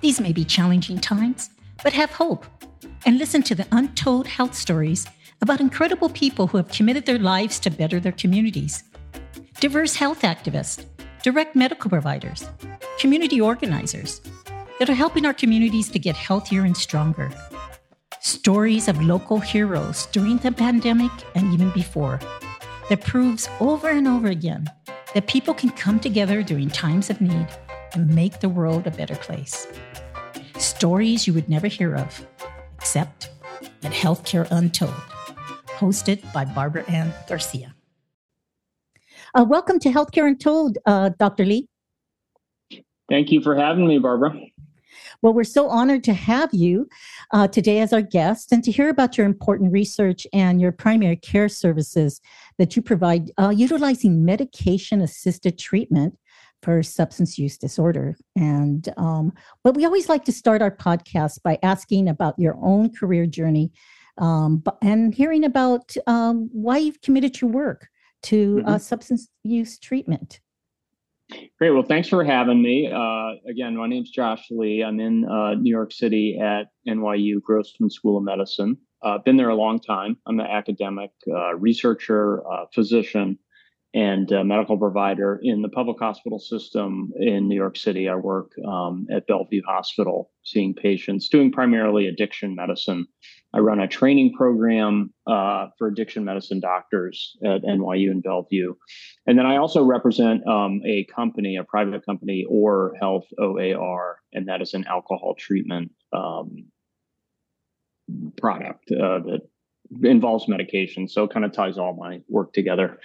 These may be challenging times, but have hope and listen to the untold health stories about incredible people who have committed their lives to better their communities. Diverse health activists, direct medical providers, community organizers that are helping our communities to get healthier and stronger. Stories of local heroes during the pandemic and even before that proves over and over again that people can come together during times of need and make the world a better place. Stories you would never hear of, except at Healthcare Untold, hosted by Barbara Ann Garcia. Uh, welcome to Healthcare Untold, uh, Dr. Lee. Thank you for having me, Barbara. Well, we're so honored to have you uh, today as our guest and to hear about your important research and your primary care services that you provide uh, utilizing medication assisted treatment for substance use disorder. And, um, but we always like to start our podcast by asking about your own career journey um, and hearing about um, why you've committed your work to uh, mm-hmm. uh, substance use treatment. Great. Well, thanks for having me. Uh, again, my name's Josh Lee. I'm in uh, New York City at NYU Grossman School of Medicine. Uh, been there a long time. I'm an academic uh, researcher, uh, physician, and medical provider in the public hospital system in New York City. I work um, at Bellevue Hospital, seeing patients, doing primarily addiction medicine. I run a training program uh, for addiction medicine doctors at NYU in Bellevue. And then I also represent um, a company, a private company, Oar Health OAR, and that is an alcohol treatment um, product uh, that involves medication. So it kind of ties all my work together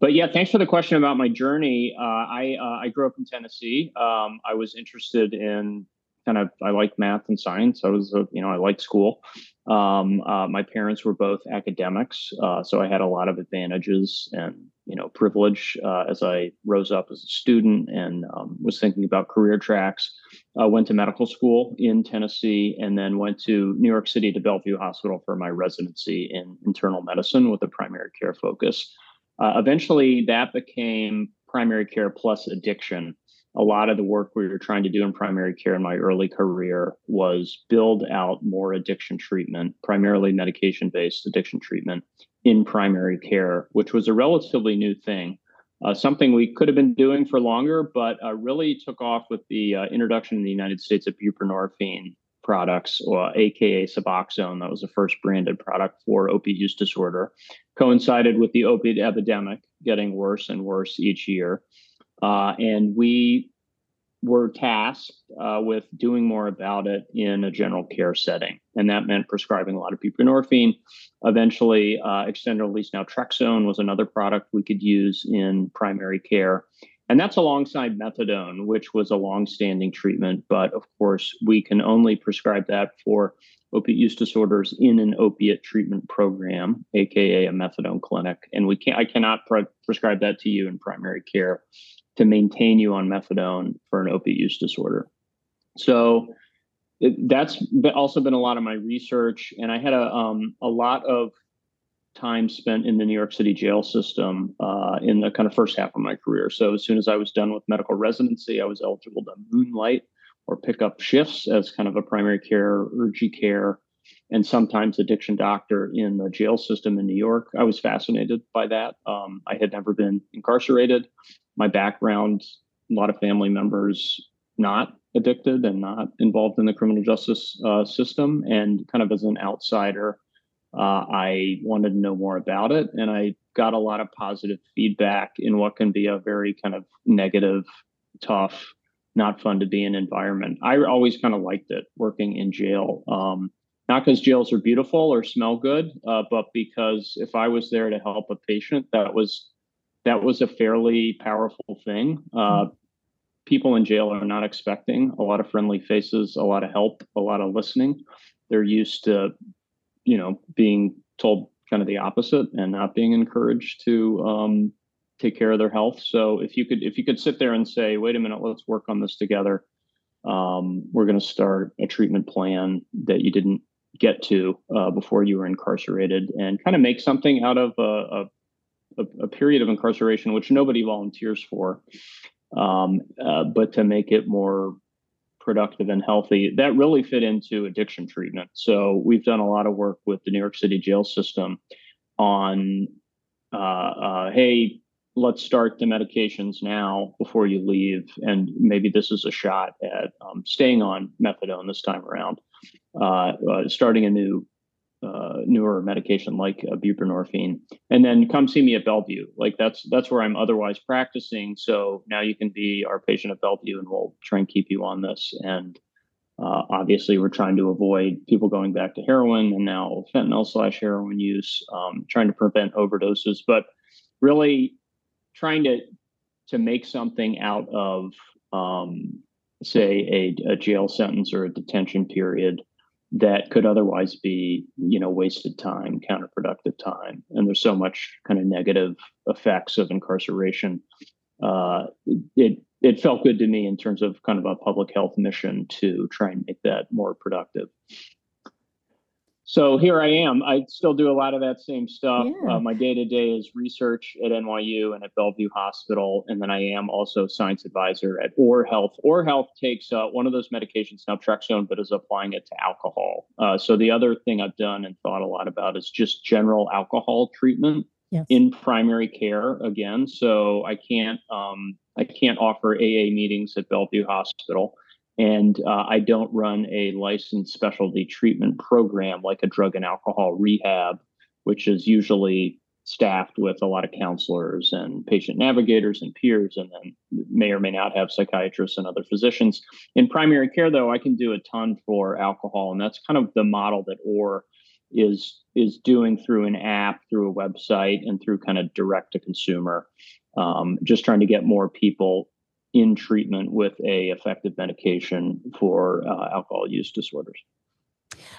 but yeah, thanks for the question about my journey. Uh, I uh, I grew up in Tennessee. Um, I was interested in kind of I like math and science. I was a, you know I liked school. Um, uh, my parents were both academics, uh, so I had a lot of advantages and you know privilege uh, as I rose up as a student and um, was thinking about career tracks. Uh, went to medical school in Tennessee and then went to New York City to Bellevue Hospital for my residency in internal medicine with a primary care focus. Uh, eventually, that became primary care plus addiction. A lot of the work we were trying to do in primary care in my early career was build out more addiction treatment, primarily medication based addiction treatment in primary care, which was a relatively new thing. Uh, something we could have been doing for longer, but uh, really took off with the uh, introduction in the United States of buprenorphine products, or aka Suboxone, that was the first branded product for opiate use disorder, coincided with the opiate epidemic getting worse and worse each year. Uh, and we were tasked uh, with doing more about it in a general care setting. And that meant prescribing a lot of buprenorphine. Eventually, uh, extended release naltrexone was another product we could use in primary care. And that's alongside methadone, which was a long-standing treatment. But of course, we can only prescribe that for opiate use disorders in an opiate treatment program, aka a methadone clinic. And we can't I cannot pre- prescribe that to you in primary care to maintain you on methadone for an opiate use disorder. So that's also been a lot of my research, and I had a um, a lot of time spent in the New York City jail system uh, in the kind of first half of my career. So as soon as I was done with medical residency, I was eligible to moonlight or pick up shifts as kind of a primary care, urgent care, and sometimes addiction doctor in the jail system in New York. I was fascinated by that. Um, I had never been incarcerated. My background, a lot of family members not addicted and not involved in the criminal justice uh, system, and kind of as an outsider uh, I wanted to know more about it, and I got a lot of positive feedback in what can be a very kind of negative, tough, not fun to be in environment. I always kind of liked it working in jail. Um, not because jails are beautiful or smell good, uh, but because if I was there to help a patient, that was that was a fairly powerful thing. Uh, people in jail are not expecting a lot of friendly faces, a lot of help, a lot of listening. They're used to you know, being told kind of the opposite and not being encouraged to um, take care of their health. So if you could if you could sit there and say, wait a minute, let's work on this together. Um, we're going to start a treatment plan that you didn't get to uh, before you were incarcerated, and kind of make something out of a, a, a period of incarceration which nobody volunteers for, um, uh, but to make it more productive and healthy, that really fit into addiction treatment. So we've done a lot of work with the New York City jail system on, uh, uh, hey, let's start the medications now before you leave, and maybe this is a shot at um, staying on methadone this time around. Uh, uh starting a new uh, newer medication like uh, buprenorphine, and then come see me at Bellevue. Like that's that's where I'm otherwise practicing. So now you can be our patient at Bellevue, and we'll try and keep you on this. And uh, obviously, we're trying to avoid people going back to heroin and now fentanyl slash heroin use, um, trying to prevent overdoses, but really trying to to make something out of um, say a, a jail sentence or a detention period that could otherwise be you know wasted time counterproductive time. And there's so much kind of negative effects of incarceration. Uh, it it felt good to me in terms of kind of a public health mission to try and make that more productive so here I am. I still do a lot of that same stuff. Yeah. Uh, my day to day is research at NYU and at Bellevue Hospital, and then I am also science advisor at Oar Health. Oar Health takes uh, one of those medications, naltrexone, but is applying it to alcohol. Uh, so the other thing I've done and thought a lot about is just general alcohol treatment yes. in primary care. Again, so I can't um, I can't offer AA meetings at Bellevue Hospital. And uh, I don't run a licensed specialty treatment program like a drug and alcohol rehab, which is usually staffed with a lot of counselors and patient navigators and peers, and then may or may not have psychiatrists and other physicians. In primary care, though, I can do a ton for alcohol, and that's kind of the model that Oar is is doing through an app, through a website, and through kind of direct to consumer. Um, just trying to get more people in treatment with a effective medication for uh, alcohol use disorders.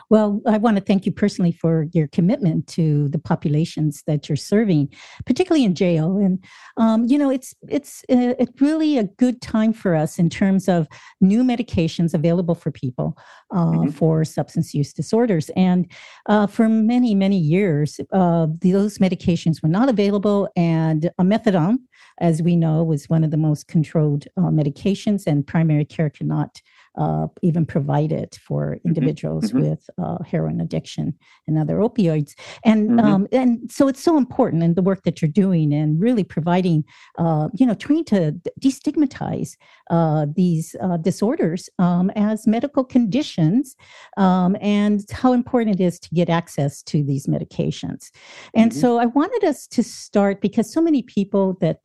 Well, I want to thank you personally for your commitment to the populations that you're serving, particularly in jail. And um, you know, it's it's uh, it's really a good time for us in terms of new medications available for people uh, mm-hmm. for substance use disorders. And uh, for many many years, uh, those medications were not available, and a methadone, as we know, was one of the most controlled uh, medications, and primary care cannot uh, even provided for mm-hmm. individuals mm-hmm. with uh, heroin addiction and other opioids. And mm-hmm. um, and so it's so important in the work that you're doing and really providing, uh, you know, trying to destigmatize uh, these uh, disorders um, as medical conditions um, and how important it is to get access to these medications. And mm-hmm. so I wanted us to start because so many people that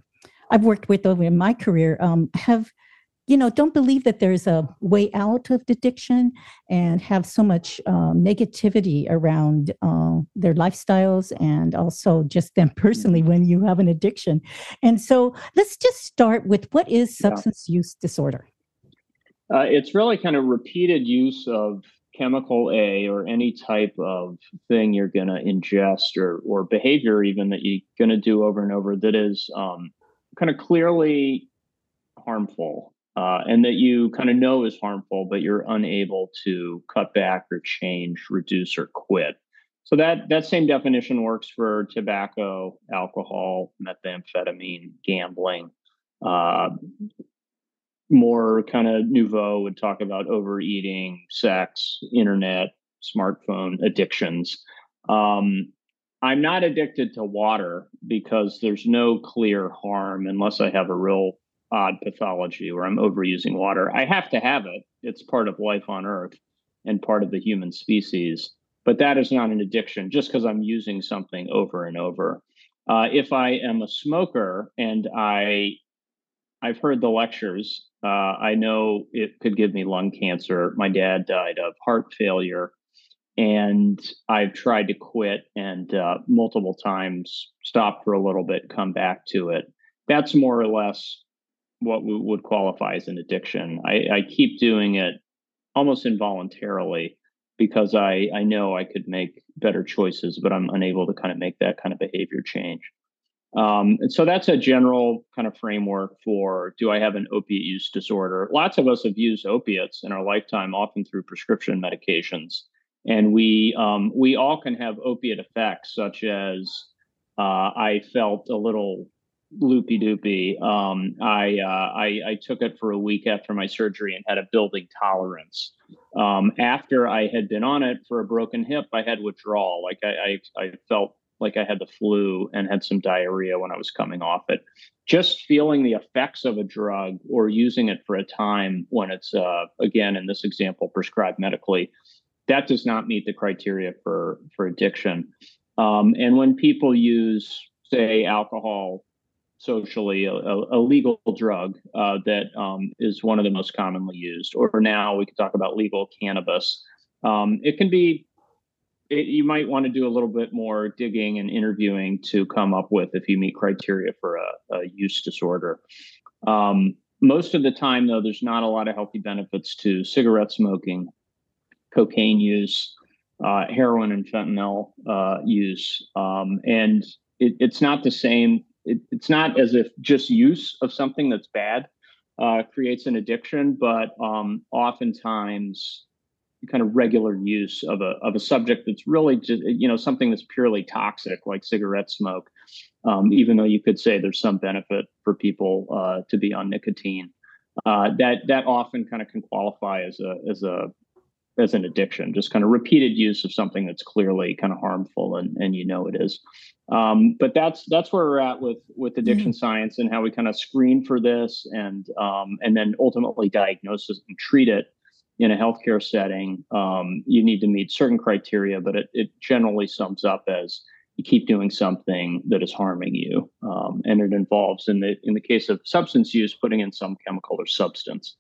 I've worked with over in my career um, have you know, don't believe that there's a way out of addiction and have so much uh, negativity around uh, their lifestyles and also just them personally when you have an addiction. And so let's just start with what is substance yeah. use disorder? Uh, it's really kind of repeated use of chemical A or any type of thing you're going to ingest or, or behavior even that you're going to do over and over that is um, kind of clearly harmful uh, and that you kind of know is harmful, but you're unable to cut back or change, reduce, or quit. So that that same definition works for tobacco, alcohol, methamphetamine, gambling. Uh, more kind of nouveau would talk about overeating, sex, internet, smartphone addictions. Um, I'm not addicted to water because there's no clear harm unless I have a real odd pathology where I'm overusing water. I have to have it. It's part of life on Earth and part of the human species. But that is not an addiction just because I'm using something over and over. Uh, if I am a smoker and I, I've heard the lectures. Uh, I know it could give me lung cancer. My dad died of heart failure, and I've tried to quit and uh, multiple times stop for a little bit, come back to it. That's more or less what would qualify as an addiction. I, I keep doing it almost involuntarily because I, I know I could make better choices, but I'm unable to kind of make that kind of behavior change. Um, and so that's a general kind of framework for do I have an opiate use disorder? Lots of us have used opiates in our lifetime, often through prescription medications. And we um, we all can have opiate effects, such as uh, I felt a little loopy doopy. Um, I, uh, I, I took it for a week after my surgery and had a building tolerance. Um, after I had been on it for a broken hip, I had withdrawal. Like I, I, I felt like I had the flu and had some diarrhea when I was coming off it. Just feeling the effects of a drug or using it for a time when it's, uh, again, in this example, prescribed medically, that does not meet the criteria for for addiction. Um, and when people use, say, alcohol socially, a, a legal drug uh, that um, is one of the most commonly used, or now we could talk about legal cannabis. Um, it can be, it, you might want to do a little bit more digging and interviewing to come up with if you meet criteria for a, a use disorder. Um, most of the time, though, there's not a lot of healthy benefits to cigarette smoking, cocaine use, uh, heroin and fentanyl uh, use, um, and it, it's not the same. It, it's not as if just use of something that's bad uh, creates an addiction, but um, oftentimes kind of regular use of a of a subject that's really just you know something that's purely toxic like cigarette smoke um, even though you could say there's some benefit for people uh, to be on nicotine. Uh, that that often kind of can qualify as a as a as an addiction, just kind of repeated use of something that's clearly kind of harmful and, and you know it is. Um, but that's that's where we're at with with addiction mm-hmm. science and how we kind of screen for this and um, and then ultimately diagnose it and treat it in a healthcare setting. Um, you need to meet certain criteria, but it, it generally sums up as you keep doing something that is harming you, um, and it involves in the in the case of substance use, putting in some chemical or substance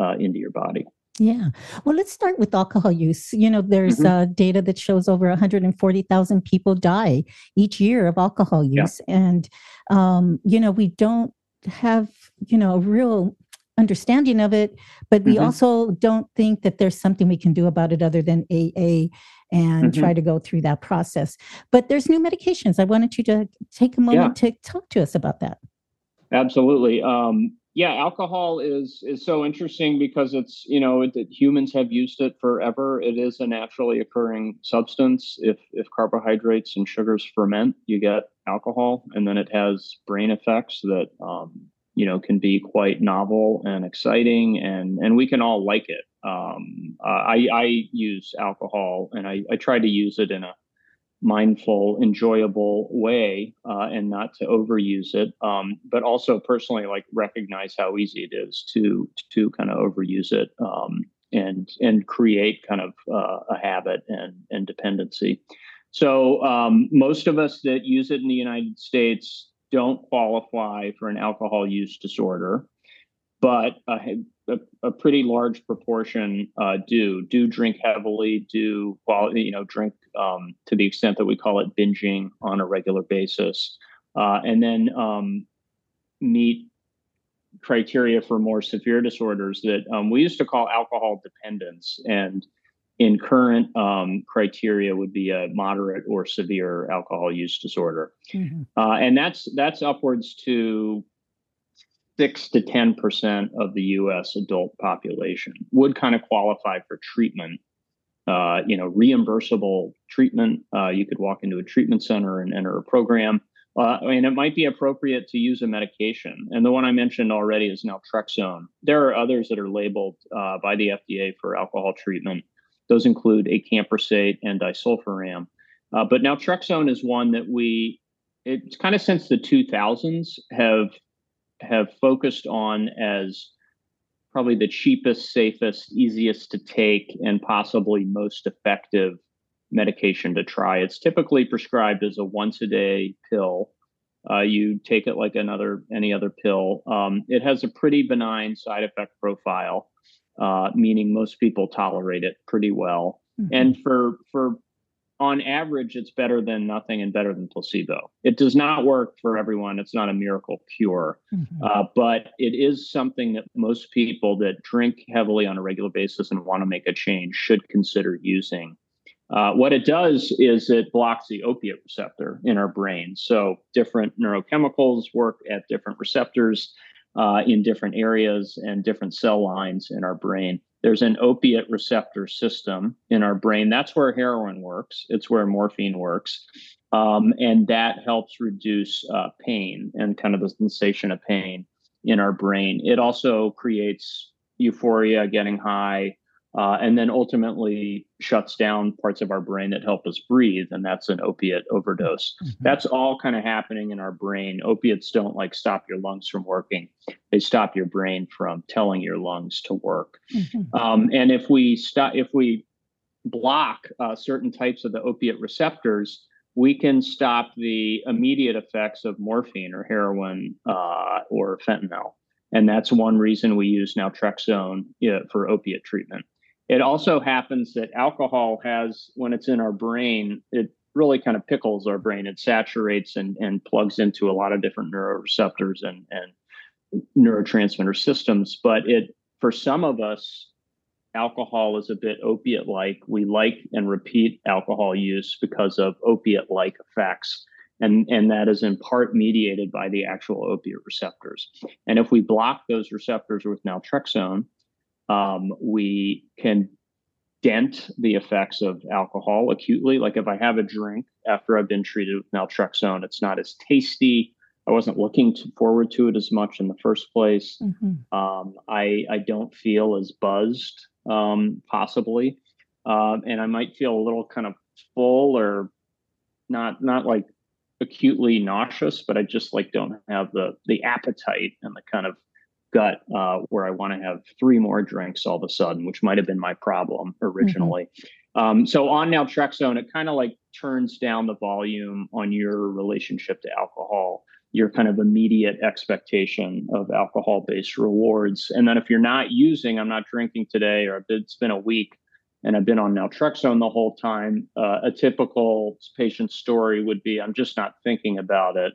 uh, into your body. Yeah. Well, let's start with alcohol use. You know, there's mm-hmm. uh, data that shows over 140,000 people die each year of alcohol use. Yeah. And, um, you know, we don't have, you know, a real understanding of it, but we mm-hmm. also don't think that there's something we can do about it other than AA and mm-hmm. try to go through that process. But there's new medications. I wanted you to take a moment yeah. to talk to us about that. Absolutely. Um, yeah, alcohol is is so interesting because it's you know it, it, humans have used it forever. It is a naturally occurring substance. If if carbohydrates and sugars ferment, you get alcohol, and then it has brain effects that um, you know can be quite novel and exciting, and and we can all like it. Um, uh, I I use alcohol, and I I try to use it in a mindful, enjoyable way uh, and not to overuse it. Um, but also personally, like recognize how easy it is to to kind of overuse it um, and and create kind of uh, a habit and and dependency. So um, most of us that use it in the United States don't qualify for an alcohol use disorder, but uh, a, a pretty large proportion uh, do do drink heavily, do quality, you know, drink um, to the extent that we call it binging on a regular basis, uh, and then um, meet criteria for more severe disorders that um, we used to call alcohol dependence, and in current um, criteria would be a moderate or severe alcohol use disorder, mm-hmm. uh, and that's that's upwards to six to 10% of the US adult population would kind of qualify for treatment. Uh, you know, reimbursable treatment. Uh, you could walk into a treatment center and enter a program. Uh, and it might be appropriate to use a medication. And the one I mentioned already is naltrexone. There are others that are labeled uh, by the FDA for alcohol treatment. Those include acamprosate and disulfiram. Uh, but naltrexone is one that we, it's kind of since the 2000s, have have focused on as probably the cheapest, safest, easiest to take, and possibly most effective medication to try. It's typically prescribed as a once a day pill. Uh, you take it like another any other pill. Um, it has a pretty benign side effect profile, uh, meaning most people tolerate it pretty well. Mm-hmm. And for for on average, it's better than nothing and better than placebo. It does not work for everyone. It's not a miracle cure, mm-hmm. uh, but it is something that most people that drink heavily on a regular basis and want to make a change should consider using. Uh, what it does is it blocks the opiate receptor in our brain. So different neurochemicals work at different receptors uh, in different areas and different cell lines in our brain there's an opiate receptor system in our brain. That's where heroin works. It's where morphine works. Um, and that helps reduce uh, pain and kind of the sensation of pain in our brain. It also creates euphoria, getting high, uh, and then ultimately shuts down parts of our brain that help us breathe, and that's an opiate overdose. Mm-hmm. That's all kind of happening in our brain. Opiates don't like stop your lungs from working; they stop your brain from telling your lungs to work. Mm-hmm. Um, and if we stop, if we block uh, certain types of the opiate receptors, we can stop the immediate effects of morphine or heroin uh, or fentanyl. And that's one reason we use naltrexone you know, for opiate treatment. It also happens that alcohol has, when it's in our brain, it really kind of pickles our brain. It saturates and, and plugs into a lot of different neuroreceptors and, and neurotransmitter systems. But it, for some of us, alcohol is a bit opiate like. We like and repeat alcohol use because of opiate like effects. And, and that is in part mediated by the actual opiate receptors. And if we block those receptors with naltrexone, um, we can dent the effects of alcohol acutely. Like if I have a drink after I've been treated with naltrexone, it's not as tasty. I wasn't looking to forward to it as much in the first place. Mm-hmm. Um, I I don't feel as buzzed, um, possibly, uh, and I might feel a little kind of full or not not like acutely nauseous, but I just like don't have the the appetite and the kind of gut uh, where I want to have three more drinks all of a sudden, which might have been my problem originally. Mm-hmm. Um, so on naltrexone, it kind of like turns down the volume on your relationship to alcohol, your kind of immediate expectation of alcohol based rewards. And then if you're not using, I'm not drinking today, or it's been a week and I've been on naltrexone the whole time, uh, a typical patient story would be I'm just not thinking about it,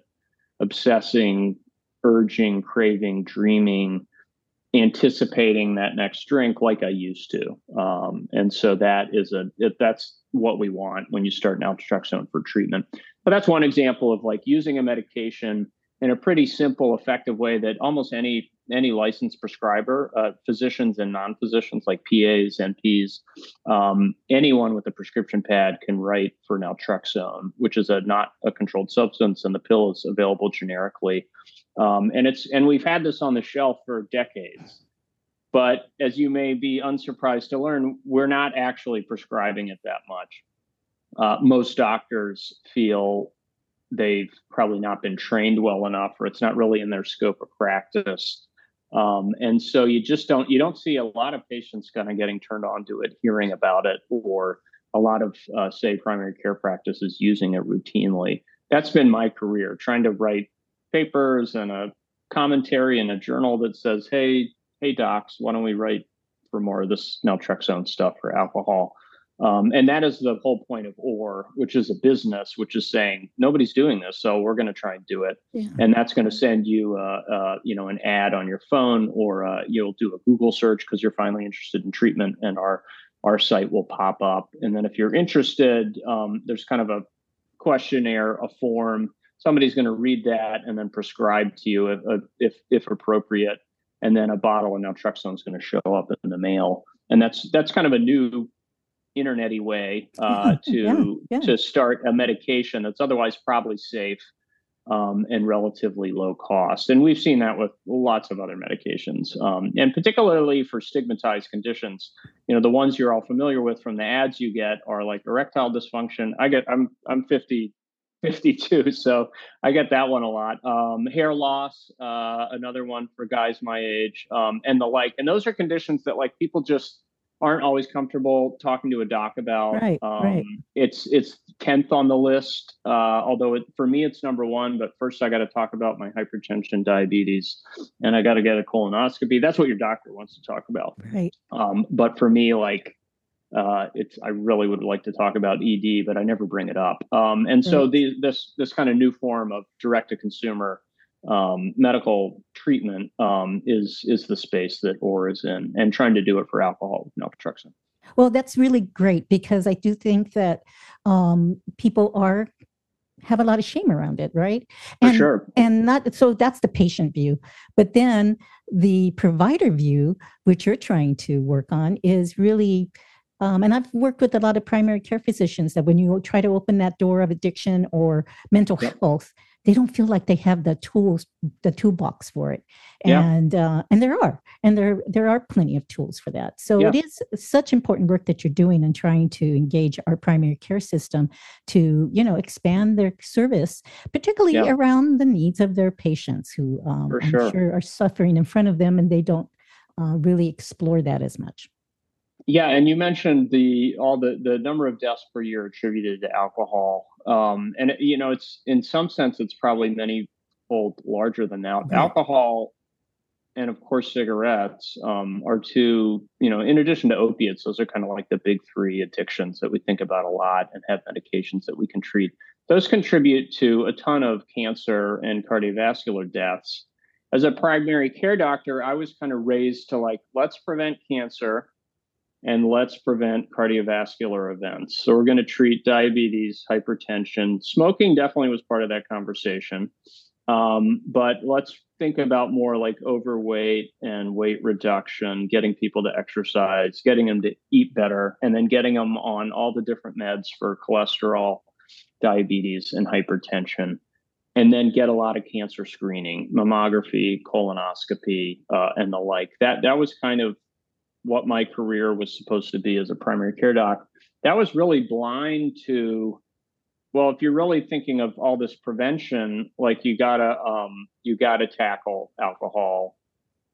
obsessing, urging, craving, dreaming, anticipating that next drink like I used to. Um, and so that is a that's what we want when you start naltrexone for treatment. But that's one example of like using a medication in a pretty simple, effective way that almost any any licensed prescriber, uh, physicians and non-physicians like PAs, NPs, um, anyone with a prescription pad can write for naltrexone, which is a not a controlled substance, and the pill is available generically. Um, and it's and we've had this on the shelf for decades. But as you may be unsurprised to learn, we're not actually prescribing it that much. Uh, most doctors feel they've probably not been trained well enough, or it's not really in their scope of practice. Um, and so you just don't you don't see a lot of patients kind of getting turned on to it, hearing about it, or a lot of uh, say primary care practices using it routinely. That's been my career, trying to write papers and a commentary in a journal that says, "Hey, hey, docs, why don't we write for more of this naltrexone stuff for alcohol?" Um, and that is the whole point of Oar, which is a business, which is saying nobody's doing this, so we're going to try and do it. Yeah. And that's going to send you, uh, uh, you know, an ad on your phone, or uh, you'll do a Google search because you're finally interested in treatment, and our our site will pop up. And then if you're interested, um, there's kind of a questionnaire, a form somebody's going to read that and then prescribe to you if, if, if appropriate and then a bottle of naltrexone is going to show up in the mail and that's that's kind of a new internety way uh, to yeah, yeah. to start a medication that's otherwise probably safe um, and relatively low cost. And we've seen that with lots of other medications, um, and particularly for stigmatized conditions. You know, the ones you're all familiar with from the ads you get are like erectile dysfunction. I get I'm I'm 50 52 so i get that one a lot. Um, hair loss uh, another one for guys my age um, and the like and those are conditions that like people just aren't always comfortable talking to a doc about. Right, um, right. it's it's 10th on the list uh, although it, for me it's number one but first i got to talk about my hypertension diabetes and i got to get a colonoscopy. That's what your doctor wants to talk about. Right. Um, but for me like uh, it's I really would like to talk about ED, but I never bring it up. Um, and so the, this this kind of new form of direct to consumer um, medical treatment um, is is the space that Oar is in, and trying to do it for alcohol with naltrexone. Well, that's really great because I do think that um, people are have a lot of shame around it, right? And, for sure. And not so that's the patient view, but then the provider view, which you're trying to work on, is really Um, and I've worked with a lot of primary care physicians that when you try to open that door of addiction or mental yep. health, they don't feel like they have the tools, the toolbox for it. Yeah. And uh, and there are, and there there are plenty of tools for that. So yeah. it is such important work that you're doing and trying to engage our primary care system to you know expand their service, particularly yeah. around the needs of their patients who um, I'm sure. sure. are suffering in front of them, and they don't uh, really explore that as much. Yeah, and you mentioned the all the the number of deaths per year attributed to alcohol, um, and you know it's in some sense it's probably many fold larger than that. Right. Alcohol and of course cigarettes um, are two you know in addition to opiates those are kind of like the big three addictions that we think about a lot and have medications that we can treat those contribute to a ton of cancer and cardiovascular deaths as a primary care doctor i was kind of raised to like let's prevent cancer and let's prevent cardiovascular events. So we're going to treat diabetes, hypertension. Smoking definitely was part of that conversation. Um, but let's think about more like overweight and weight reduction, getting people to exercise, getting them to eat better, and then getting them on all the different meds for cholesterol, diabetes, and hypertension. And then get a lot of cancer screening, mammography, colonoscopy, uh, and the like. That that was kind of what my career was supposed to be as a primary care doc. That was really blind to, well, if you're really thinking of all this prevention, like you gotta um, you gotta tackle alcohol,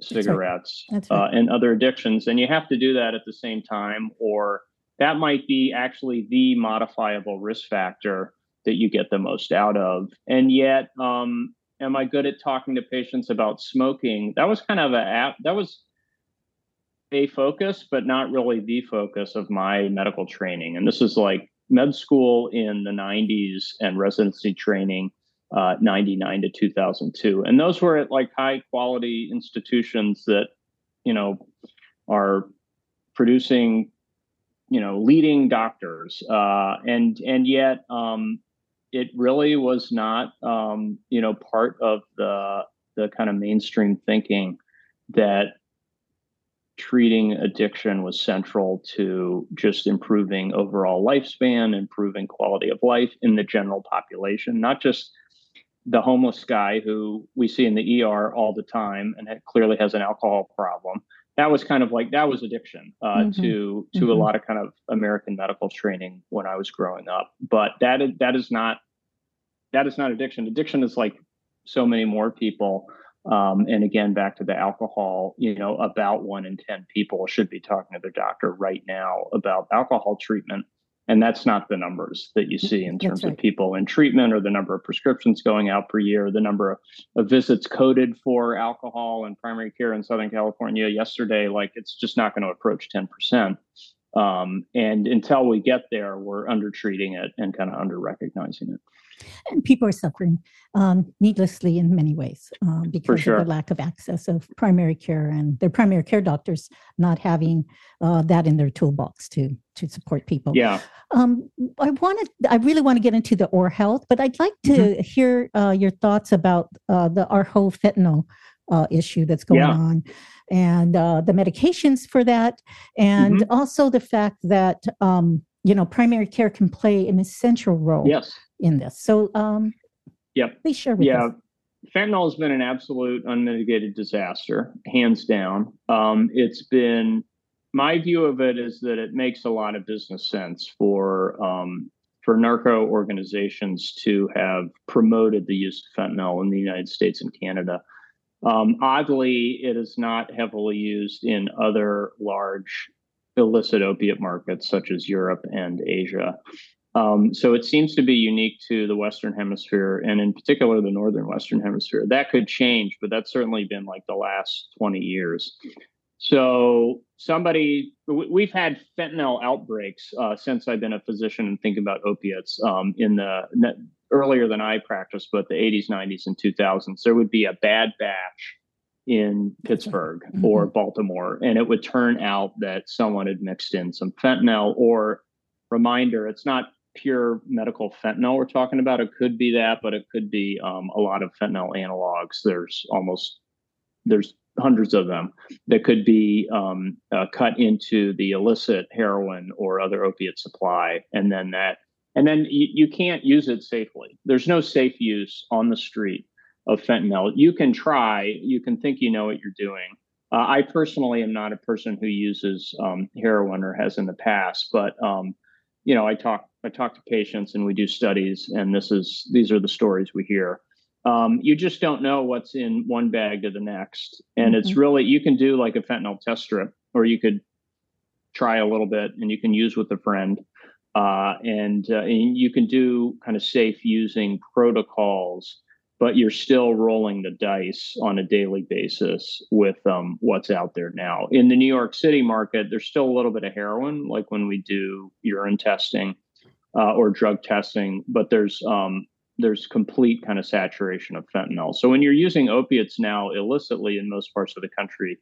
cigarettes, That's right. That's right. Uh, and other addictions, and you have to do that at the same time, or that might be actually the modifiable risk factor that you get the most out of. And yet, um, am I good at talking to patients about smoking? That was kind of a that was a focus, but not really the focus of my medical training. And this is like med school in the 90s and residency training uh, 99 to 2002. And those were at like high quality institutions that, you know, are producing, you know, leading doctors. Uh, and, and yet um, it really was not, um, you know, part of the, the kind of mainstream thinking that treating addiction was central to just improving overall lifespan, improving quality of life in the general population, not just the homeless guy who we see in the ER all the time and clearly has an alcohol problem. That was kind of like that was addiction uh, mm-hmm. to to mm-hmm. a lot of kind of American medical training when I was growing up. But that is that is not that is not addiction. Addiction is like so many more people um, and again, back to the alcohol, you know, about one in 10 people should be talking to their doctor right now about alcohol treatment. And that's not the numbers that you see in terms right. of people in treatment or the number of prescriptions going out per year, the number of, of visits coded for alcohol and primary care in Southern California yesterday. Like it's just not going to approach 10%. Um, and until we get there, we're under treating it and kind of under recognizing it and people are suffering um, needlessly in many ways um, because sure. of the lack of access of primary care and their primary care doctors not having uh, that in their toolbox to to support people. Yeah. Um, I wanted, I really want to get into the Oar Health, but I'd like to mm-hmm. hear uh, your thoughts about uh, the our whole fentanyl uh, issue that's going yeah. on and uh, the medications for that, and mm-hmm. also the fact that um, you know primary care can play an essential role yes in this. So, um, yep. please share with yeah. us. Fentanyl has been an absolute unmitigated disaster, hands down. Um, it's been my view of it is that it makes a lot of business sense for um, for narco organizations to have promoted the use of fentanyl in the United States and Canada. Um, oddly, it is not heavily used in other large illicit opiate markets such as Europe and Asia. Um, so it seems to be unique to the Western Hemisphere and in particular the Northern Western Hemisphere. That could change, but that's certainly been like the last 20 years. So somebody, we've had fentanyl outbreaks uh, since I've been a physician and thinking about opiates um, in the earlier than I practiced, but the 80s, 90s, and 2000s. There would be a bad batch in Pittsburgh mm-hmm. or Baltimore, and it would turn out that someone had mixed in some fentanyl or reminder, it's not pure medical fentanyl we're talking about. It could be that, but it could be um, a lot of fentanyl analogs. There's almost there's hundreds of them that could be um, uh, cut into the illicit heroin or other opiate supply, and then that, and then you, you can't use it safely. There's no safe use on the street of fentanyl. You can try, you can think you know what you're doing. Uh, I personally am not a person who uses um, heroin or has in the past, but um, you know, I talk I talk to patients and we do studies, and this is these are the stories we hear. Um, you just don't know what's in one bag to the next, and mm-hmm. it's really you can do like a fentanyl test strip, or you could try a little bit, and you can use with a friend, uh, and, uh, and you can do kind of safe using protocols but you're still rolling the dice on a daily basis with um, what's out there now. In the New York City market, there's still a little bit of heroin, like when we do urine testing uh, or drug testing, but there's um, there's complete kind of saturation of fentanyl. So when you're using opiates now illicitly in most parts of the country,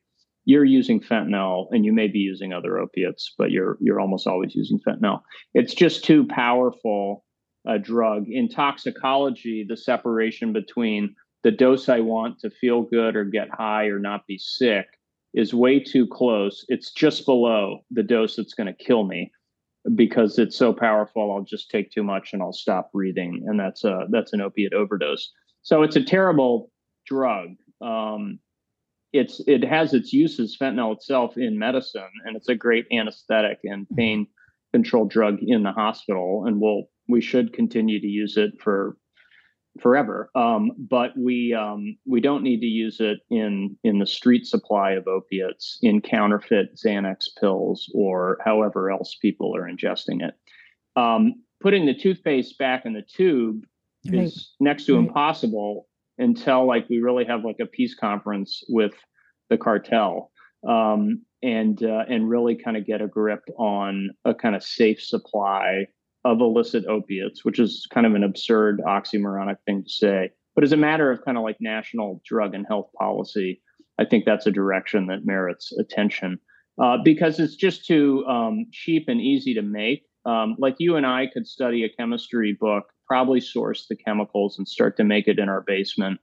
you're using fentanyl and you may be using other opiates, but you're you're almost always using fentanyl. It's just too powerful a drug. In toxicology, the separation between the dose I want to feel good or get high or not be sick is way too close. It's just below the dose that's going to kill me because it's so powerful. I'll just take too much and I'll stop breathing, and that's a that's an opiate overdose. So it's a terrible drug. Um, it's it has its uses, fentanyl itself, in medicine, and it's a great anesthetic and mm-hmm. pain control drug in the hospital, and we'll we should continue to use it for forever. Um, but we um, we don't need to use it in in the street supply of opiates, in counterfeit Xanax pills, or however else people are ingesting it. Um, putting the toothpaste back in the tube right. is next to right. impossible until like we really have like a peace conference with the cartel. Um, and uh, and really kind of get a grip on a kind of safe supply of illicit opiates, which is kind of an absurd oxymoronic thing to say. But as a matter of kind of like national drug and health policy, I think that's a direction that merits attention uh, because it's just too um, cheap and easy to make. Um, like you and I could study a chemistry book, probably source the chemicals and start to make it in our basement,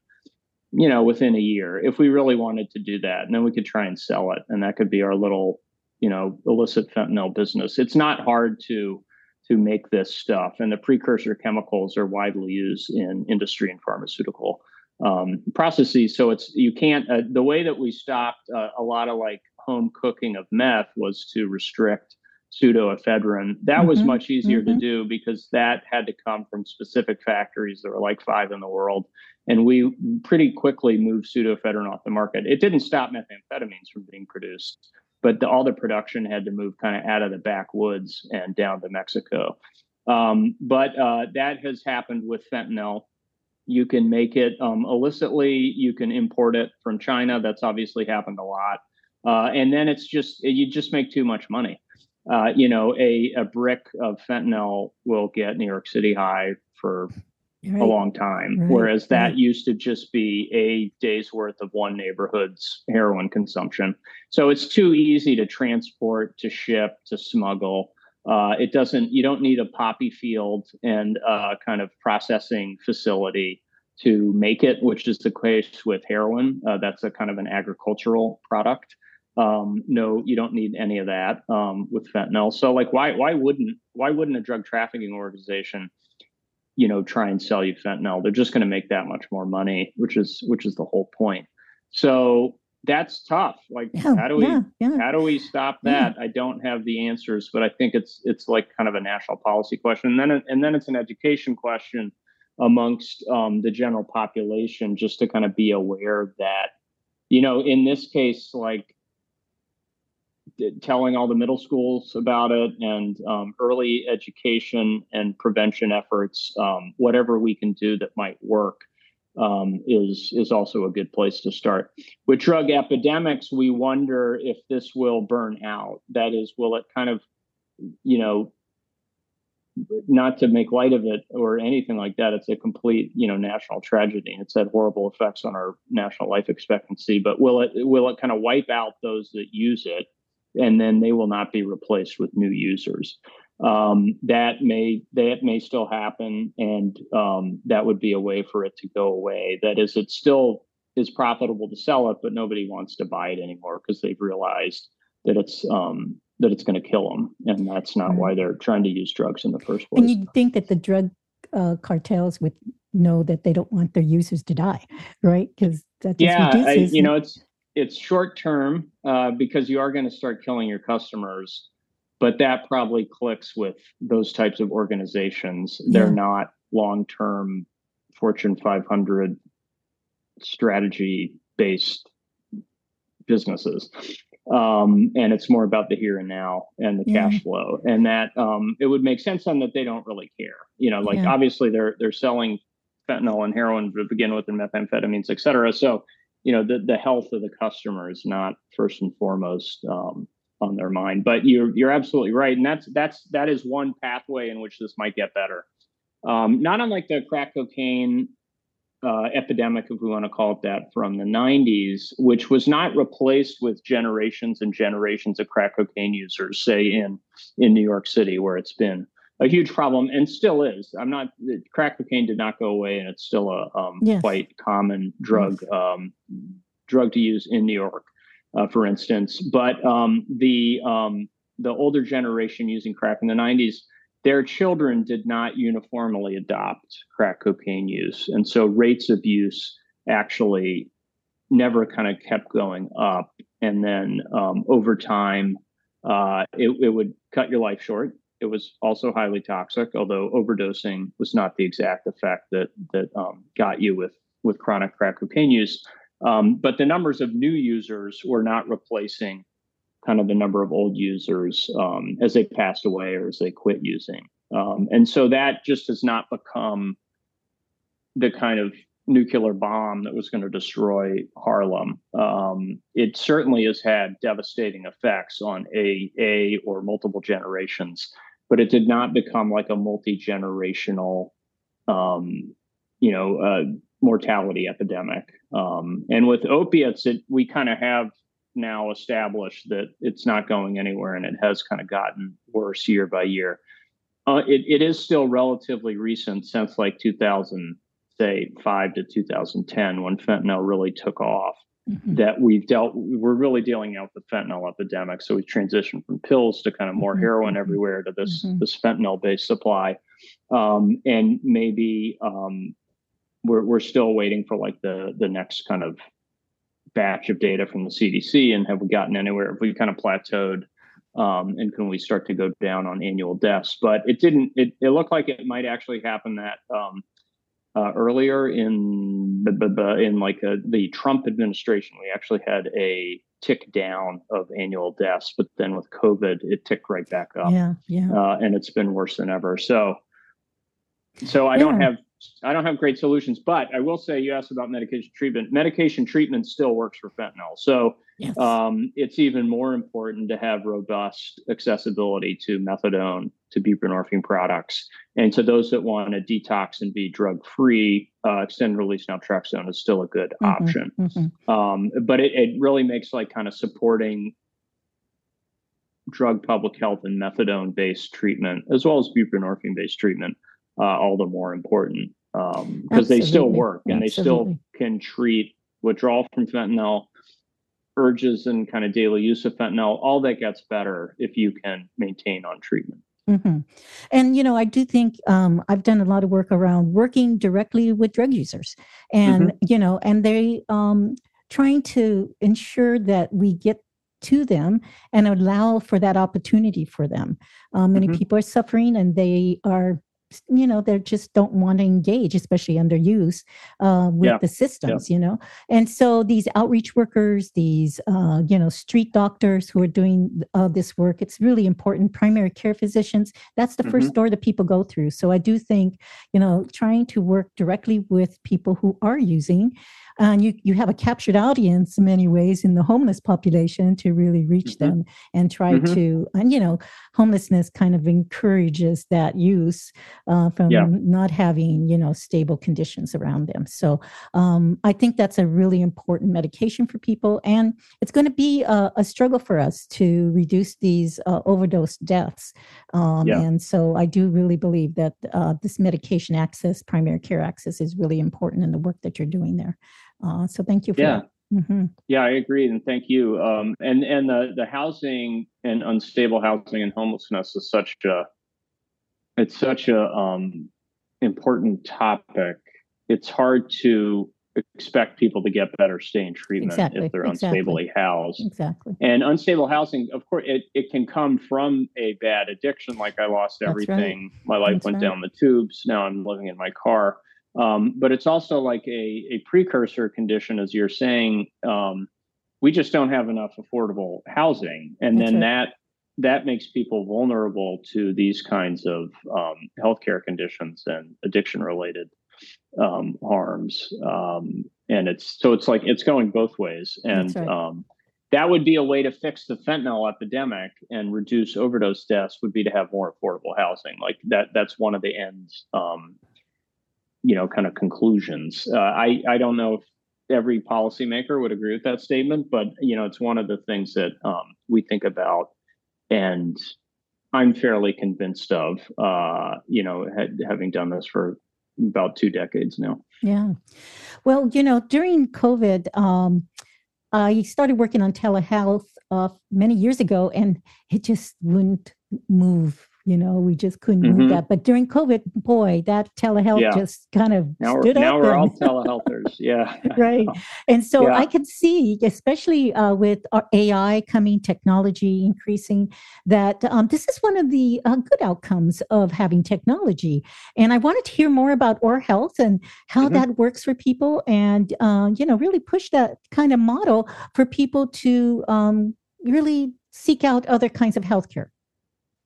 you know, within a year if we really wanted to do that. And then we could try and sell it. And that could be our little, you know, illicit fentanyl business. It's not hard to to make this stuff. And the precursor chemicals are widely used in industry and pharmaceutical um, processes. So it's you can't. Uh, the way that we stopped uh, a lot of like home cooking of meth was to restrict pseudoephedrine. That mm-hmm. was much easier mm-hmm. to do because that had to come from specific factories. There were like five in the world. And we pretty quickly moved pseudoephedrine off the market. It didn't stop methamphetamines from being produced, but the, all the production had to move kind of out of the backwoods and down to Mexico. Um, but uh, that has happened with fentanyl. You can make it um, illicitly. You can import it from China. That's obviously happened a lot. Uh, and then it's just you just make too much money. Uh, you know, a, a brick of fentanyl will get New York City high for right. a long time. Right. Whereas that right. used to just be a day's worth of one neighborhood's heroin consumption. So it's too easy to transport, to ship, to smuggle. Uh, it doesn't, you don't need a poppy field and uh, kind of processing facility to make it, which is the case with heroin. Uh, that's a kind of an agricultural product. Um, no, you don't need any of that um, with fentanyl. So, like, why why wouldn't why wouldn't a drug trafficking organization you know try and sell you fentanyl they're just going to make that much more money which is which is the whole point. So that's tough like yeah, how do we yeah, yeah. how do we stop that? I don't have the answers but i think it's it's like kind of a national policy question and then and then it's an education question amongst um, the general population just to kind of be aware that you know in this case like telling all the middle schools about it and um, early education and prevention efforts, um, whatever we can do that might work, um, is is also a good place to start. With drug epidemics, we wonder if this will burn out. That is, will it kind of, you know, not to make light of it or anything like that. It's a complete, you know, national tragedy. It's had horrible effects on our national life expectancy. But will it will it kind of wipe out those that use it? And then they will not be replaced with new users. Um, that may that may still happen, and um, that would be a way for it to go away. That is, it still is profitable to sell it, but nobody wants to buy it anymore because they've realized that it's um, that it's going to kill them, and that's not why they're trying to use drugs in the first place. And you'd think that the drug uh, cartels would know that they don't want their users to die, right? Because that yeah, I, you know, it's it's short term uh, because you are going to start killing your customers, but that probably clicks with those types of organizations. They're not long term Fortune 500 strategy based businesses um, and it's more about the here and now and the yeah. cash flow and that um, it would make sense then that they don't really care you know like yeah. obviously they're they're selling fentanyl and heroin to begin with and methamphetamines et cetera so you know the, the health of the customer is not first and foremost um, on their mind but you're you're absolutely right and that's that's that is one pathway in which this might get better. Um, not unlike the crack cocaine uh, epidemic, if we want to call it that, from the 90s, which was not replaced with generations and generations of crack cocaine users, say in in New York City, where it's been a huge problem and still is. I'm not crack cocaine did not go away, and it's still a um, yes. quite common drug yes. um, drug to use in New York, uh, for instance. But um, the um, the older generation using crack in the 90s their children did not uniformly adopt crack cocaine use. And so rates of use actually never kind of kept going up. And then um, over time, uh, it, it, would cut your life short. It was also highly toxic, although overdosing was not the exact effect that that um, got you with with chronic crack cocaine use. Um, but the numbers of new users were not replacing kind of the number of old users um, as they passed away or as they quit using. Um, and so that just has not become the kind of nuclear bomb that was going to destroy Harlem. Um, it certainly has had devastating effects on a a or multiple generations, but it did not become like a multi generational, um, you know, uh, mortality epidemic. Um, and with opiates, it we kind of have now established that it's not going anywhere and it has kind of gotten worse year by year. Uh, it, it is still relatively recent since like 2000, say five to 2010 when fentanyl really took off. Mm-hmm. That we've dealt, we're really dealing out the fentanyl epidemic. So we've transitioned from pills to kind of more mm-hmm. heroin mm-hmm. everywhere to this mm-hmm. this fentanyl based supply, um, and maybe um, we're we're still waiting for like the the next kind of batch of data from the CDC and have we gotten anywhere? Have we kind of plateaued? Um, and can we start to go down on annual deaths? But it didn't. It, it looked like it might actually happen that um, uh, earlier in in like a, uh, the Trump administration, we actually had a tick down of annual deaths, but then with COVID, it ticked right back up. Yeah, yeah. Uh, and it's been worse than ever. So, so I yeah. don't have I don't have great solutions, but I will say you asked about medication treatment. Medication treatment still works for fentanyl. So yes. um, it's even more important to have robust accessibility to methadone, to buprenorphine products. And to those that want to detox and be drug free, uh, extended release naltrexone is still a good mm-hmm, option. Mm-hmm. Um, but it, it really makes like kind of supporting drug public health and methadone based treatment, as well as buprenorphine based treatment uh, all the more important because um, they still work and Absolutely. they still can treat withdrawal from fentanyl, urges and kind of daily use of fentanyl. All that gets better if you can maintain on treatment. Mm-hmm. And, you know, I do think um, I've done a lot of work around working directly with drug users and, mm-hmm. you know, and they um, trying to ensure that we get to them and allow for that opportunity for them. Um, many mm-hmm. people are suffering and they are you know they just don't want to engage especially under use uh, with yeah. the systems yeah. you know and so these outreach workers these uh, you know street doctors who are doing uh, this work it's really important primary care physicians that's the mm-hmm. first door that people go through so i do think you know trying to work directly with people who are using and you you have a captured audience in many ways in the homeless population to really reach mm-hmm. them and try mm-hmm. to and you know homelessness kind of encourages that use uh, from yeah. not having you know stable conditions around them so um, i think that's a really important medication for people and it's going to be a, a, struggle for us to reduce these uh, overdose deaths um, yeah. and so i do really believe that uh, this medication access primary care access is really important in the work that you're doing there Uh, so thank you for yeah. that. Mm-hmm. Yeah, I agree, and thank you. Um, and and the the housing and unstable housing and homelessness is such a it's such a um, important topic. It's hard to expect people to get better stay in treatment exactly. if they're exactly. unstably housed. Exactly. And unstable housing, of course, it, it can come from a bad addiction. Like I lost everything. My life That's went right. down the tubes. Now I'm living in my car. Um, but it's also like a, a precursor condition, as you're saying. Um, we just don't have enough affordable housing. And That's then right. that that makes people vulnerable to these kinds of um, healthcare conditions and addiction related um, harms. Um, and it's so it's like it's going both ways. And right. um, that would be a way to fix the fentanyl epidemic and reduce overdose deaths would be to have more affordable housing. Like that that's one of the ends um, you know, kind of conclusions. Uh, I I don't know if every policymaker would agree with that statement, but you know, it's one of the things that um, we think about, and I'm fairly convinced of. Uh, you know, had, having done this for about two decades now. Yeah. Well, you know, during COVID, um, I started working on telehealth uh, many years ago, and it just wouldn't move. You know, we just couldn't Mhm. move that. But during COVID, boy, that telehealth Yeah. just kind of Now we're now we're and- all telehealthers. Yeah. right and so Yeah. i can see especially uh, with our ai coming technology increasing that um, this is one of the uh, good outcomes of having technology and i wanted to hear more about Oar Health and how Mhm. that works for people and uh, you know really push that kind of model for people to um, really seek out other kinds of healthcare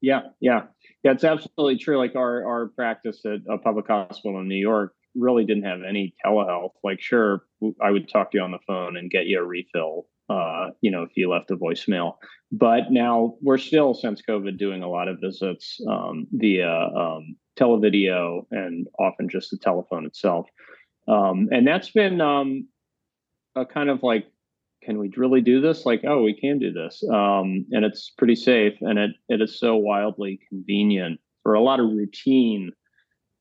Yeah, yeah, yeah. It's absolutely true. Like our our practice at a public hospital in New York really didn't have any telehealth. Like, sure, I would talk to you on the phone and get you a refill. Uh, you know, if you left a voicemail. But now we're still, since COVID, doing a lot of visits um, via um, televideo and often just the telephone itself. Um, and that's been um, a kind of like can we really do this? Like, oh, we can do this. Um, and it's pretty safe and it, it is so wildly convenient for a lot of routine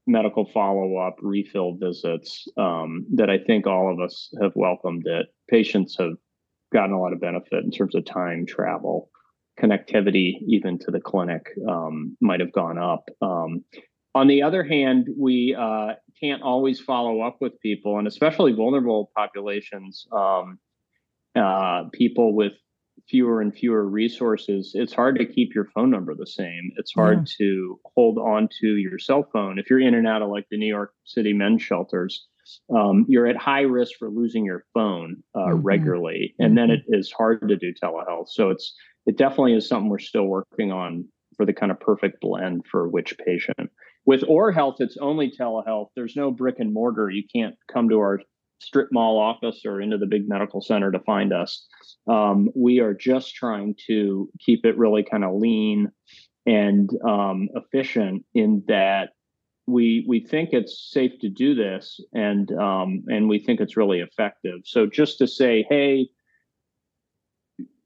medical follow-up refill visits um, that I think all of us have welcomed it. Patients have gotten a lot of benefit in terms of time travel, connectivity, even to the clinic um, might have gone up. Um, on the other hand, we uh, can't always follow up with people, and especially vulnerable populations, um, uh, people with fewer and fewer resources. It's hard to keep your phone number the same. It's hard to hold on to your cell phone. If you're in and out of like the New York City men's shelters, um, you're at high risk for losing your phone uh, Mhm. regularly, and then it is hard to do telehealth. So it's it definitely is something we're still working on for the kind of perfect blend for which patient. With Oar Health, it's only telehealth. There's no brick and mortar. You can't come to our strip mall office or into the big medical center to find us. Um, we are just trying to keep it really kind of lean and um, efficient in that we we think it's safe to do this and um, and we think it's really effective. So just to say, hey,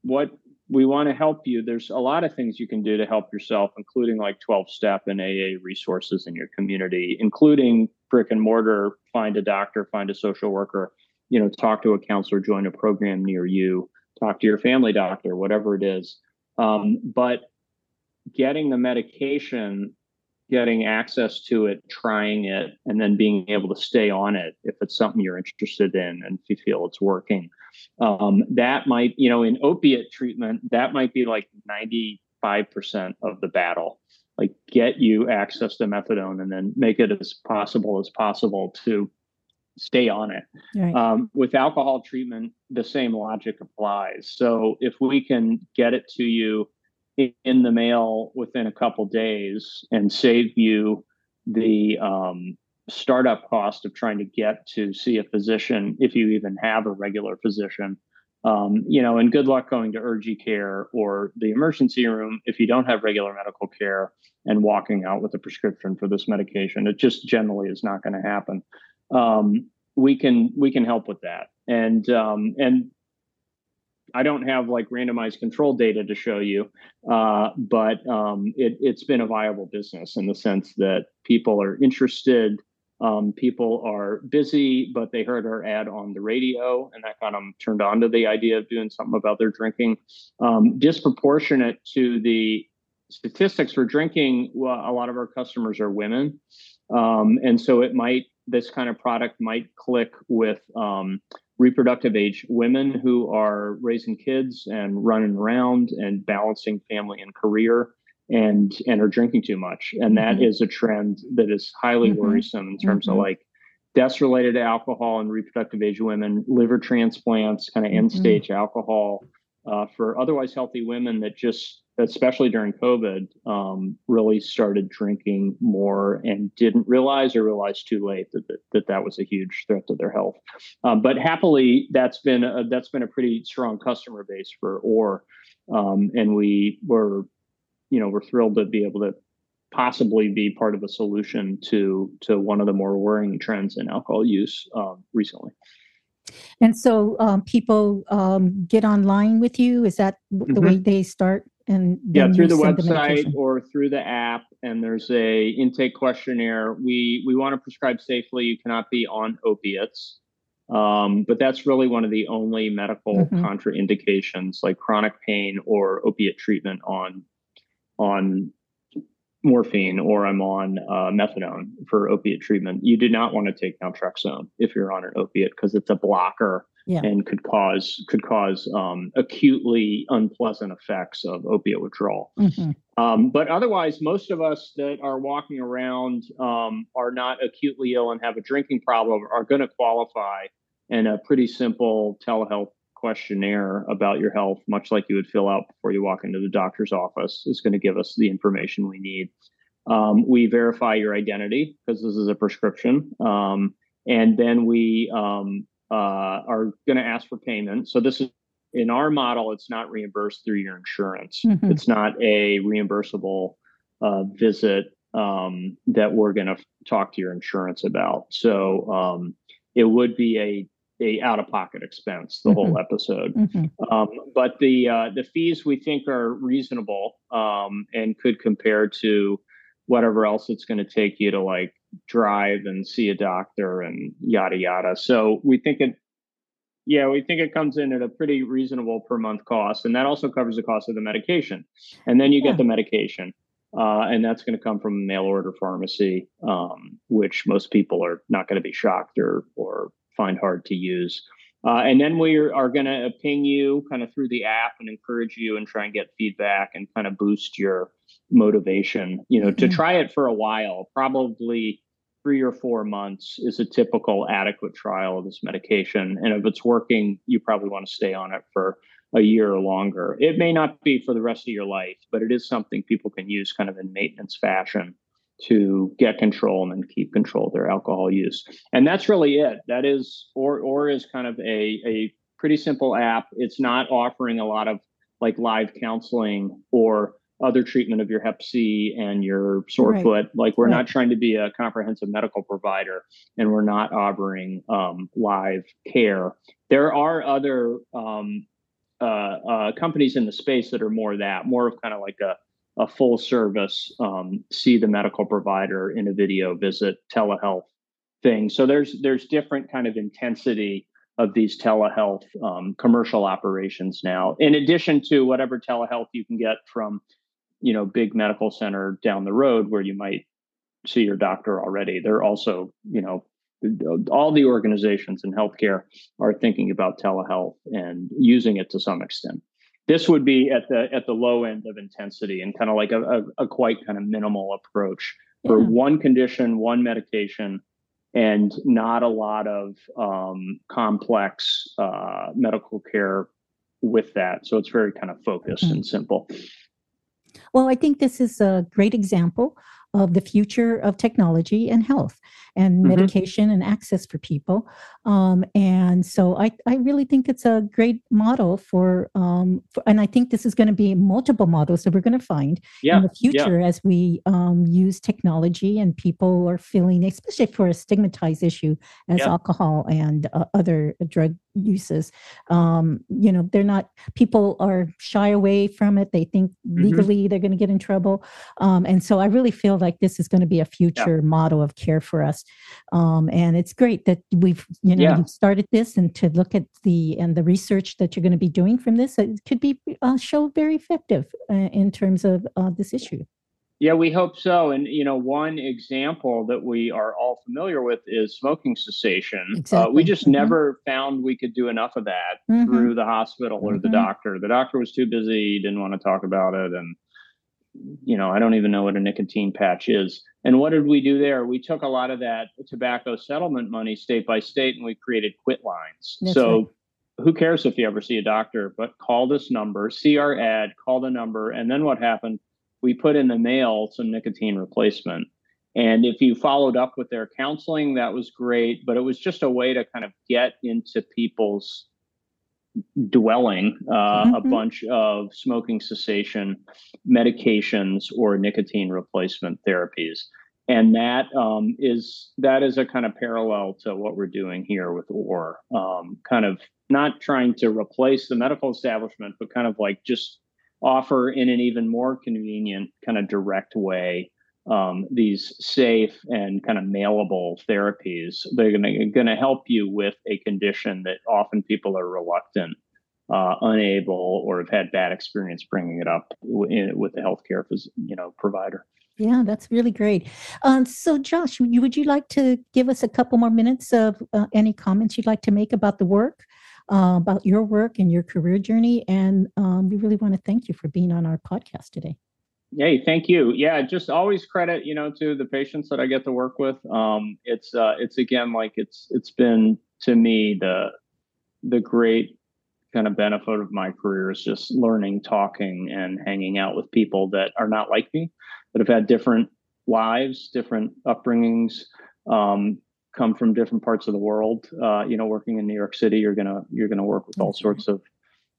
what we want to help you. There's a lot of things you can do to help yourself, including like 12 step and AA resources in your community, including brick and mortar, find a doctor, find a social worker, you know, talk to a counselor, join a program near you, talk to your family doctor, whatever it is. Um, but getting the medication, getting access to it, trying it, and then being able to stay on it if it's something you're interested in and you feel it's working. Um, that might, you know, in opiate treatment, that might be like 95% of the battle. Like get you access to methadone and then make it as possible as possible to stay on it. Right. Um, with alcohol treatment, the same logic applies. So if we can get it to you in, in the mail within a couple days and save you the um, startup cost of trying to get to see a physician, if you even have a regular physician, um, you know, and good luck going to urgent care or the emergency room if you don't have regular medical care and walking out with a prescription for this medication. It just generally is not going to happen. Um, we can we can help with that, and um, and I don't have like randomized control data to show you, uh, but um, it, it's been a viable business in the sense that people are interested. Um, people are busy, but they heard our ad on the radio, and that got them turned on to the idea of doing something about their drinking. Um, disproportionate to the statistics for drinking, well, a lot of our customers are women, um, and so it might this kind of product might click with um, reproductive age women who are raising kids and running around and balancing family and career and and are drinking too much and that mm-hmm. is a trend that is highly mm-hmm. worrisome in terms mm-hmm. of like deaths related to alcohol and reproductive age women liver transplants kind of end mm-hmm. stage alcohol uh, for otherwise healthy women that just especially during covid um, really started drinking more and didn't realize or realized too late that that, that, that was a huge threat to their health um, but happily that's been a, that's been a pretty strong customer base for or um, and we were you know we're thrilled to be able to possibly be part of a solution to to one of the more worrying trends in alcohol use um, recently. And so um, people um, get online with you. Is that mm-hmm. the way they start? And yeah, through the website the Oar through the app. And there's a intake questionnaire. We we want to prescribe safely. You cannot be on opiates. Um, but that's really one of the only medical mm-hmm. contraindications, like chronic pain or opiate treatment on on morphine or I'm on uh, methadone for opiate treatment, you do not want to take naltrexone if you're on an opiate because it's a blocker yeah. and could cause could cause um, acutely unpleasant effects of opiate withdrawal. Mm-hmm. Um, but otherwise, most of us that are walking around um, are not acutely ill and have a drinking problem are going to qualify. And a pretty simple telehealth questionnaire about your health, much like you would fill out before you walk into the doctor's office, is going to give us the information we need. Um, we verify your identity because this is a prescription. Um, and then we um, uh, are going to ask for payment. So, this is in our model, it's not reimbursed through your insurance, mm-hmm. it's not a reimbursable uh, visit um, that we're going to talk to your insurance about. So, um, it would be a a out of pocket expense the mm-hmm. whole episode. Mm-hmm. Um, but the uh, the fees we think are reasonable um, and could compare to whatever else it's going to take you to like drive and see a doctor and yada yada. So we think it. Yeah, we think it comes in at a pretty reasonable per month cost, and that also covers the cost of the medication. And then you yeah. get the medication, uh, and that's going to come from a mail order pharmacy, um, which most people are not going to be shocked or or find hard to use. Uh, and then we are, going to ping you kind of through the app and encourage you and try and get feedback and kind of boost your motivation. You know, mm-hmm. to try it for a while, probably three or four months is a typical adequate trial of this medication. And if it's working, you probably want to stay on it for a year or longer. It may not be for the rest of your life, but it is something people can use kind of in maintenance fashion to get control and then keep control of their alcohol use. And that's really it. That is Oar Oar is kind of a a pretty simple app. It's not offering a lot of like live counseling or other treatment of your hep C and your sore right. foot. Like we're right. not trying to be a comprehensive medical provider and we're not offering um, live care. There are other um, uh, uh, companies in the space that are more that, more of kind of like a a full service um, see the medical provider in a video visit telehealth thing. So there's there's different kind of intensity of these telehealth um, commercial operations now in addition to whatever telehealth you can get from you know big medical center down the road where you might see your doctor already. They're also you know all the organizations in healthcare are thinking about telehealth and using it to some extent this would be at the at the low end of intensity and kind of like a, a, a quite kind of minimal approach for yeah. one condition, one medication, and not a lot of um, complex uh, medical care with that. So it's very kind of focused mm-hmm. and simple. Well, I think this is a great example of the future of technology and health and mm-hmm. medication and access for people. Um, and so I, I really think it's a great model for, um, for and I think this is going to be multiple models that we're going to find yeah. in the future yeah. as we um, use technology and people are feeling, especially for a stigmatized issue as yeah. alcohol and uh, other drug uses. Um, you know, they're not, people are shy away from it. They think mm-hmm. legally mm-hmm. they're going to get in trouble. Um, and so I really feel like this is going to be a future model of care for us Um, and it's great that we've, you know, yeah. you've started this and to look at the, and the research that you're going to be doing from this, it could be uh, show very effective uh, in terms of uh, this issue. Yeah, we hope so. And you know, one example that we are all familiar with is smoking cessation. Exactly. Uh, we just mm-hmm. never found we could do enough of that mm-hmm. through the hospital or mm-hmm. the doctor. The doctor was too busy, didn't want to talk about it, and you know, I don't even know what a nicotine patch is. And what did we do there? We took a lot of that tobacco settlement money state by state, and we created quit lines. That's so. Right who cares if you ever see a doctor, but call this number, see our ad, call the number. And then what happened? we put in the mail some nicotine replacement. And if you followed up with their counseling, that was great. But it was just a way to kind of get into people's dwelling uh, mm-hmm. a bunch of smoking cessation medications or nicotine replacement therapies. And that um, is that is a kind of parallel to what we're doing here with Oar, um, kind of not trying to replace the medical establishment, but kind of like just offer in an even more convenient kind of direct way um, these safe and kind of mailable therapies. They're going to help you with a condition that often people are reluctant, uh, unable, or have had bad experience bringing it up w- with the healthcare you know provider. Yeah, that's really great. Um, so, Josh, would you like to give us a couple more minutes of uh, any comments you'd like to make about the work? uh, about your work and your career journey. And um, we really want to thank you for being on our podcast today. Hey, thank you. Yeah, just always credit, you know, to the patients that I get to work with. Um, it's uh, it's again like it's it's been to me the the great kind of benefit of my career is just learning, talking, and hanging out with people that are not like me, that have had different lives, different upbringings, um, come from different parts of the world. Uh, you know, working in New York City, you're gonna you're gonna work with all sorts of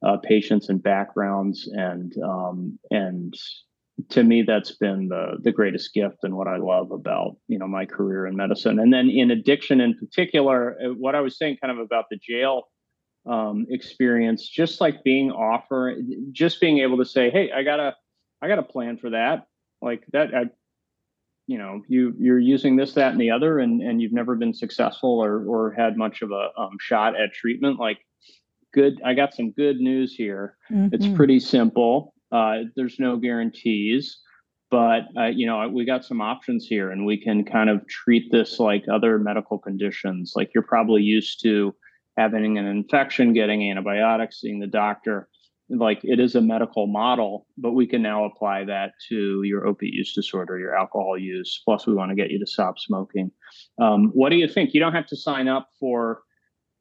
uh, patients and backgrounds, and um, and to me, that's been the the greatest gift and what I love about you know my career in medicine. And then in addiction, in particular, uh, what I was saying kind of about the jail um, experience, just like being offer, just being able to say, hey, I got a I got a plan for that. Like that, I you know you you're using this that and the other and and you've never been successful or or had much of a um, shot at treatment like good i got some good news here mm-hmm. it's pretty simple uh, there's no guarantees but uh, you know we got some options here and we can kind of treat this like other medical conditions like you're probably used to having an infection getting antibiotics seeing the doctor like it is a medical model, but we can now apply that to your opiate use disorder, your alcohol use. Plus, we want to get you to stop smoking. Um, what do you think? You don't have to sign up for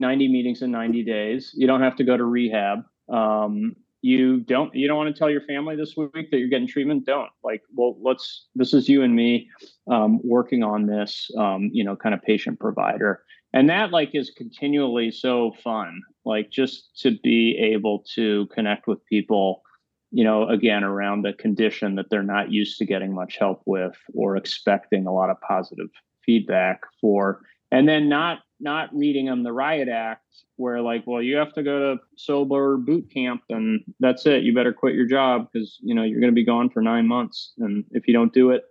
90 meetings in 90 days. You don't have to go to rehab. Um, you don't you don't want to tell your family this week that you're getting treatment don't. Like well let's this is you and me um, working on this um, you know kind of patient provider. And that like is continually so fun like just to be able to connect with people you know again around a condition that they're not used to getting much help with or expecting a lot of positive feedback for. And then not not reading them the riot act where like well you have to go to sober boot camp and that's it. You better quit your job because you know you're going to be gone for nine months. And if you don't do it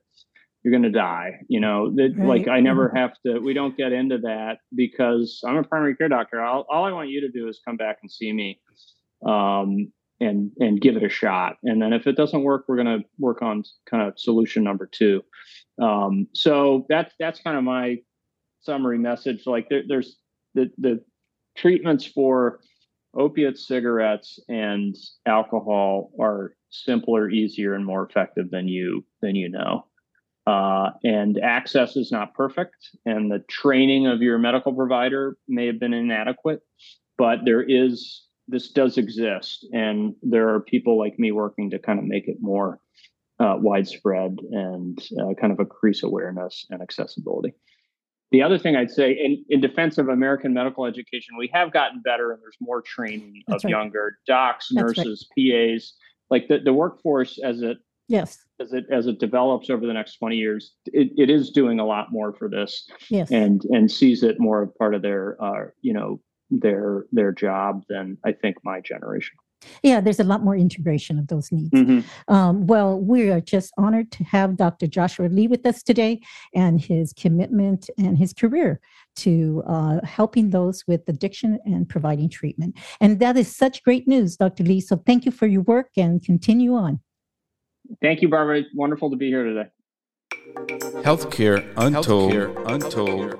you're going to die you know? That, right. like i never mm-hmm. have to we don't get into that because i'm a primary care doctor. I'll, all i want you to do is come back and see me um, and and give it a shot. And then if it doesn't work we're going to work on kind of solution number two. Um, so that's that's kind of my summary message like there, there's the the treatments for opiates cigarettes and alcohol are simpler easier and more effective than you than you know uh, and access is not perfect, and the training of your medical provider may have been inadequate, but there is this does exist, and there are people like me working to kind of make it more uh, widespread and uh, kind of increase awareness and accessibility. The other thing I'd say, in, in defense of American medical education, we have gotten better, and there's more training That's of right. younger docs, nurses, right. PAs. Like the, the workforce as it yes as it as it develops over the next 20 years it, it is doing a lot more for this yes. and and sees it more of part of their uh, you know their their job than i think my generation Yeah, there's a lot more integration of those needs. Mm-hmm. Um, well, we are just honored to have Dr. Joshua Lee with us today and his commitment and his career to uh, helping those with addiction and providing treatment. And that is such great news, Dr. Lee. So thank you for your work and continue on. Thank you, Barbara. Wonderful to be here today. Healthcare Untold. Healthcare Untold